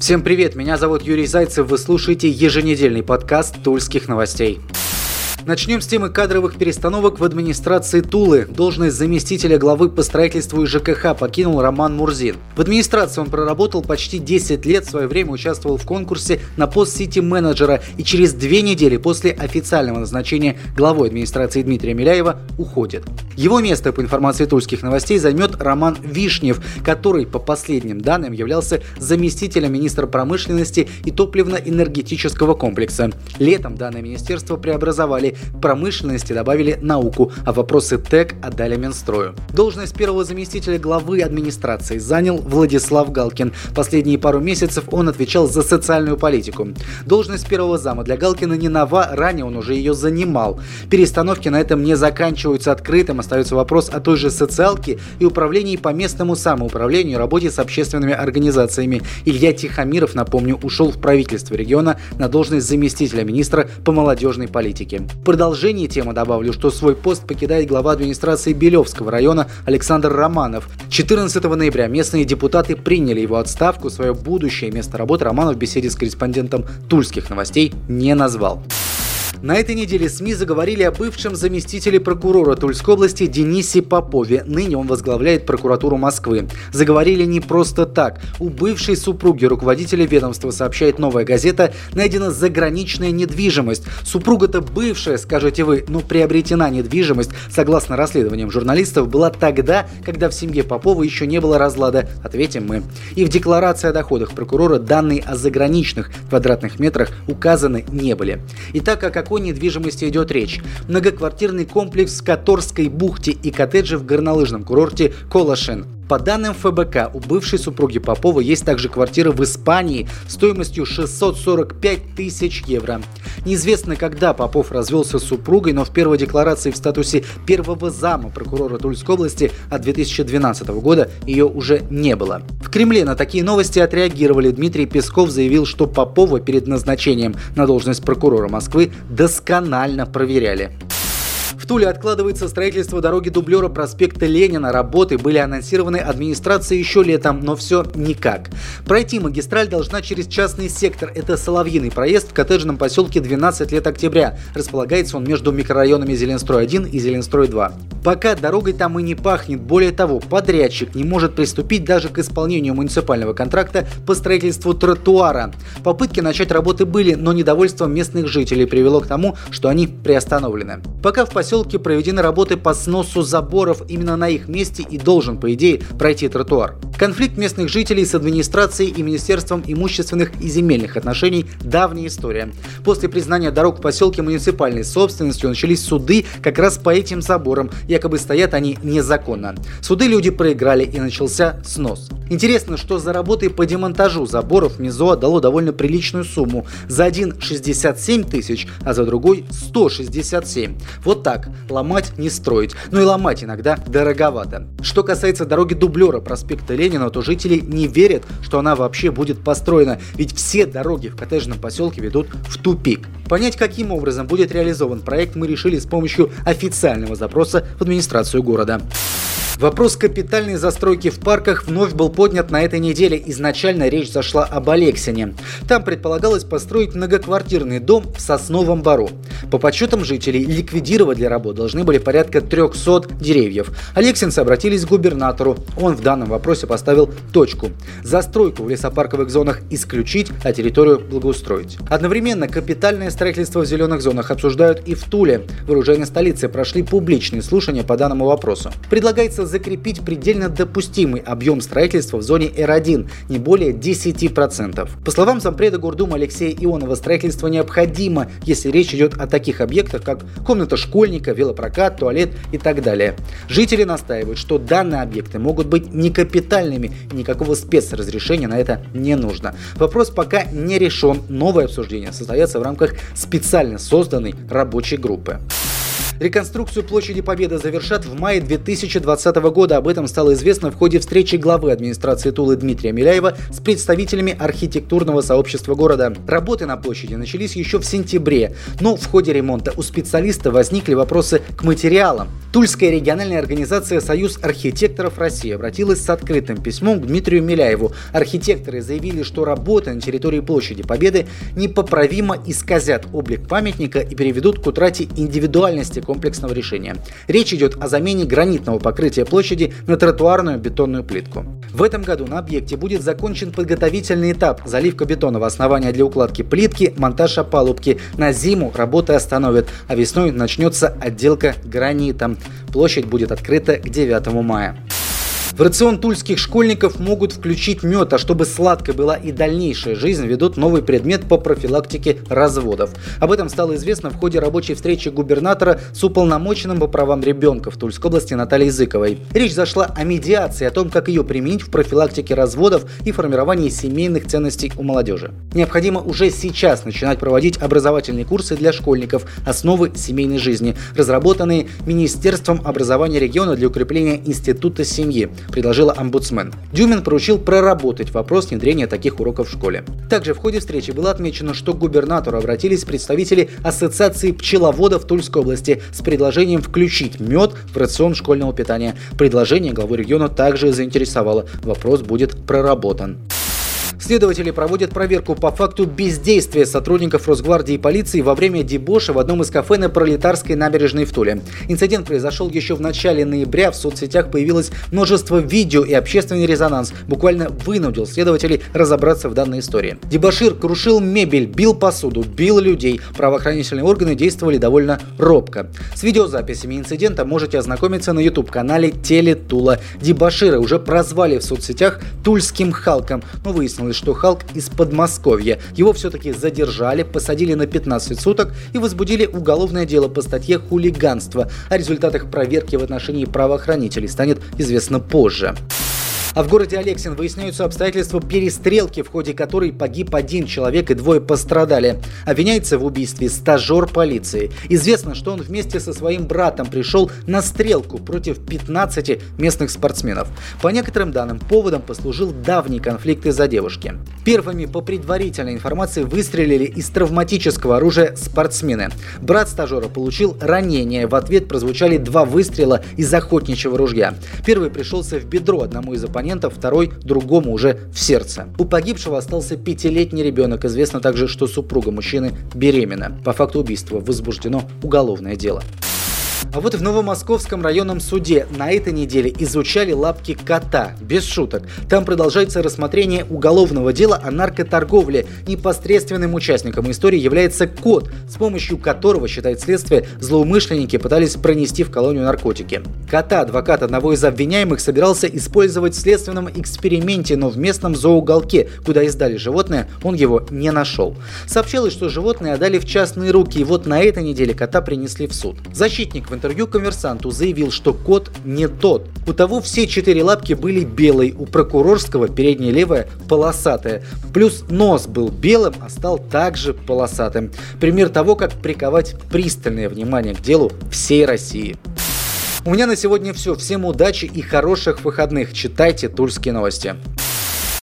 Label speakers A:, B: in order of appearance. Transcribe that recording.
A: Всем привет, меня зовут Юрий Зайцев, вы слушаете еженедельный подкаст «Тульских новостей». Начнем с темы кадровых перестановок в администрации Тулы. Должность заместителя главы по строительству и ЖКХ покинул Роман Мурзин. В администрации он проработал почти 10 лет, в свое время участвовал в конкурсе на пост сити-менеджера и через две недели после официального назначения главой администрации Дмитрия Миляева уходит. Его место, по информации тульских новостей, займет Роман Вишнев, который, по последним данным, являлся заместителем министра промышленности и топливно-энергетического комплекса. Летом данное министерство преобразовали промышленности добавили науку, а вопросы ТЭК отдали Минстрою. Должность первого заместителя главы администрации занял Владислав Галкин. Последние пару месяцев он отвечал за социальную политику. Должность первого зама для Галкина не нова, ранее он уже ее занимал. Перестановки на этом не заканчиваются открытым, остается вопрос о той же социалке и управлении по местному самоуправлению и работе с общественными организациями. Илья Тихомиров, напомню, ушел в правительство региона на должность заместителя министра по молодежной политике. В продолжении темы добавлю, что свой пост покидает глава администрации Белевского района Александр Романов. 14 ноября местные депутаты приняли его отставку. Свое будущее место работы Романов в беседе с корреспондентом Тульских новостей не назвал. На этой неделе СМИ заговорили о бывшем заместителе прокурора Тульской области Денисе Попове. Ныне он возглавляет прокуратуру Москвы. Заговорили не просто так. У бывшей супруги руководителя ведомства, сообщает новая газета, найдена заграничная недвижимость. Супруга-то бывшая, скажете вы, но приобретена недвижимость, согласно расследованиям журналистов, была тогда, когда в семье Попова еще не было разлада, ответим мы. И в декларации о доходах прокурора данные о заграничных квадратных метрах указаны не были. И так как какой недвижимости идет речь. Многоквартирный комплекс в Каторской бухте и коттеджи в горнолыжном курорте Колошин. По данным ФБК, у бывшей супруги Попова есть также квартира в Испании стоимостью 645 тысяч евро. Неизвестно, когда Попов развелся с супругой, но в первой декларации в статусе первого зама прокурора Тульской области от 2012 года ее уже не было. В Кремле на такие новости отреагировали. Дмитрий Песков заявил, что Попова перед назначением на должность прокурора Москвы досконально проверяли. Туле откладывается строительство дороги дублера проспекта Ленина. Работы были анонсированы администрацией еще летом, но все никак. Пройти магистраль должна через частный сектор. Это Соловьиный проезд в коттеджном поселке 12 лет октября. Располагается он между микрорайонами Зеленстрой-1 и Зеленстрой-2. Пока дорогой там и не пахнет. Более того, подрядчик не может приступить даже к исполнению муниципального контракта по строительству тротуара. Попытки начать работы были, но недовольство местных жителей привело к тому, что они приостановлены. Пока в поселке проведены работы по сносу заборов, именно на их месте и должен, по идее, пройти тротуар. Конфликт местных жителей с администрацией и Министерством имущественных и земельных отношений – давняя история. После признания дорог в поселке муниципальной собственностью начались суды как раз по этим заборам, якобы стоят они незаконно. Суды люди проиграли и начался снос. Интересно, что за работы по демонтажу заборов МИЗО отдало довольно приличную сумму. За один 67 тысяч, а за другой 167. Вот так. Ломать не строить. Ну и ломать иногда дороговато. Что касается дороги дублера проспекта Ленина, Ленина, то жители не верят, что она вообще будет построена, ведь все дороги в коттеджном поселке ведут в тупик. Понять, каким образом будет реализован проект, мы решили с помощью официального запроса в администрацию города. Вопрос капитальной застройки в парках вновь был поднят на этой неделе. Изначально речь зашла об Алексине. Там предполагалось построить многоквартирный дом в Сосновом Бару. По подсчетам жителей, ликвидировать для работ должны были порядка 300 деревьев. Алексинцы обратились к губернатору. Он в данном вопросе поставил точку. Застройку в лесопарковых зонах исключить, а территорию благоустроить. Одновременно капитальное строительство в зеленых зонах обсуждают и в Туле. В оружейной столице прошли публичные слушания по данному вопросу. Предлагается закрепить предельно допустимый объем строительства в зоне R1, не более 10%. По словам зампреда Гордума Алексея Ионова, строительство необходимо, если речь идет о таких объектах, как комната школьника, велопрокат, туалет и так далее. Жители настаивают, что данные объекты могут быть не капитальными, и никакого спецразрешения на это не нужно. Вопрос пока не решен, новое обсуждение состоится в рамках специально созданной рабочей группы. Реконструкцию площади Победы завершат в мае 2020 года. Об этом стало известно в ходе встречи главы администрации Тулы Дмитрия Миляева с представителями архитектурного сообщества города. Работы на площади начались еще в сентябре, но в ходе ремонта у специалиста возникли вопросы к материалам. Тульская региональная организация «Союз архитекторов России» обратилась с открытым письмом к Дмитрию Миляеву. Архитекторы заявили, что работы на территории площади Победы непоправимо исказят облик памятника и переведут к утрате индивидуальности комплексного решения. Речь идет о замене гранитного покрытия площади на тротуарную бетонную плитку. В этом году на объекте будет закончен подготовительный этап – заливка бетонного основания для укладки плитки, монтаж опалубки. На зиму работы остановят, а весной начнется отделка гранитом. Площадь будет открыта к 9 мая. В рацион тульских школьников могут включить мед, а чтобы сладкой была и дальнейшая жизнь, ведут новый предмет по профилактике разводов. Об этом стало известно в ходе рабочей встречи губернатора с уполномоченным по правам ребенка в Тульской области Натальей Зыковой. Речь зашла о медиации, о том, как ее применить в профилактике разводов и формировании семейных ценностей у молодежи. Необходимо уже сейчас начинать проводить образовательные курсы для школьников «Основы семейной жизни», разработанные Министерством образования региона для укрепления института семьи предложила омбудсмен. Дюмин поручил проработать вопрос внедрения таких уроков в школе. Также в ходе встречи было отмечено, что к губернатору обратились представители Ассоциации пчеловодов Тульской области с предложением включить мед в рацион школьного питания. Предложение главу региона также заинтересовало. Вопрос будет проработан. Следователи проводят проверку по факту бездействия сотрудников Росгвардии и полиции во время дебоша в одном из кафе на Пролетарской набережной в Туле. Инцидент произошел еще в начале ноября. В соцсетях появилось множество видео и общественный резонанс буквально вынудил следователей разобраться в данной истории. Дебашир крушил мебель, бил посуду, бил людей. Правоохранительные органы действовали довольно робко. С видеозаписями инцидента можете ознакомиться на YouTube-канале Телетула. Дебашира уже прозвали в соцсетях Тульским Халком, но выяснилось, выяснилось, что Халк из Подмосковья. Его все-таки задержали, посадили на 15 суток и возбудили уголовное дело по статье «Хулиганство». О результатах проверки в отношении правоохранителей станет известно позже. А в городе Алексин выясняются обстоятельства перестрелки, в ходе которой погиб один человек и двое пострадали. Обвиняется в убийстве стажер полиции. Известно, что он вместе со своим братом пришел на стрелку против 15 местных спортсменов. По некоторым данным, поводом послужил давний конфликт из-за девушки. Первыми по предварительной информации выстрелили из травматического оружия спортсмены. Брат стажера получил ранение. В ответ прозвучали два выстрела из охотничьего ружья. Первый пришелся в бедро одному из оппонентов оппонента, второй другому уже в сердце. У погибшего остался пятилетний ребенок. Известно также, что супруга мужчины беременна. По факту убийства возбуждено уголовное дело. А вот в Новомосковском районном суде на этой неделе изучали лапки кота. Без шуток. Там продолжается рассмотрение уголовного дела о наркоторговле. Непосредственным участником истории является кот, с помощью которого, считает следствие, злоумышленники пытались пронести в колонию наркотики. Кота адвокат одного из обвиняемых собирался использовать в следственном эксперименте, но в местном зооуголке, куда издали животное, он его не нашел. Сообщалось, что животное отдали в частные руки, и вот на этой неделе кота принесли в суд. Защитник в интервью коммерсанту заявил, что кот не тот. У того все четыре лапки были белые, у прокурорского передняя левая полосатая. Плюс нос был белым, а стал также полосатым. Пример того, как приковать пристальное внимание к делу всей России. У меня на сегодня все. Всем удачи и хороших выходных. Читайте Тульские новости.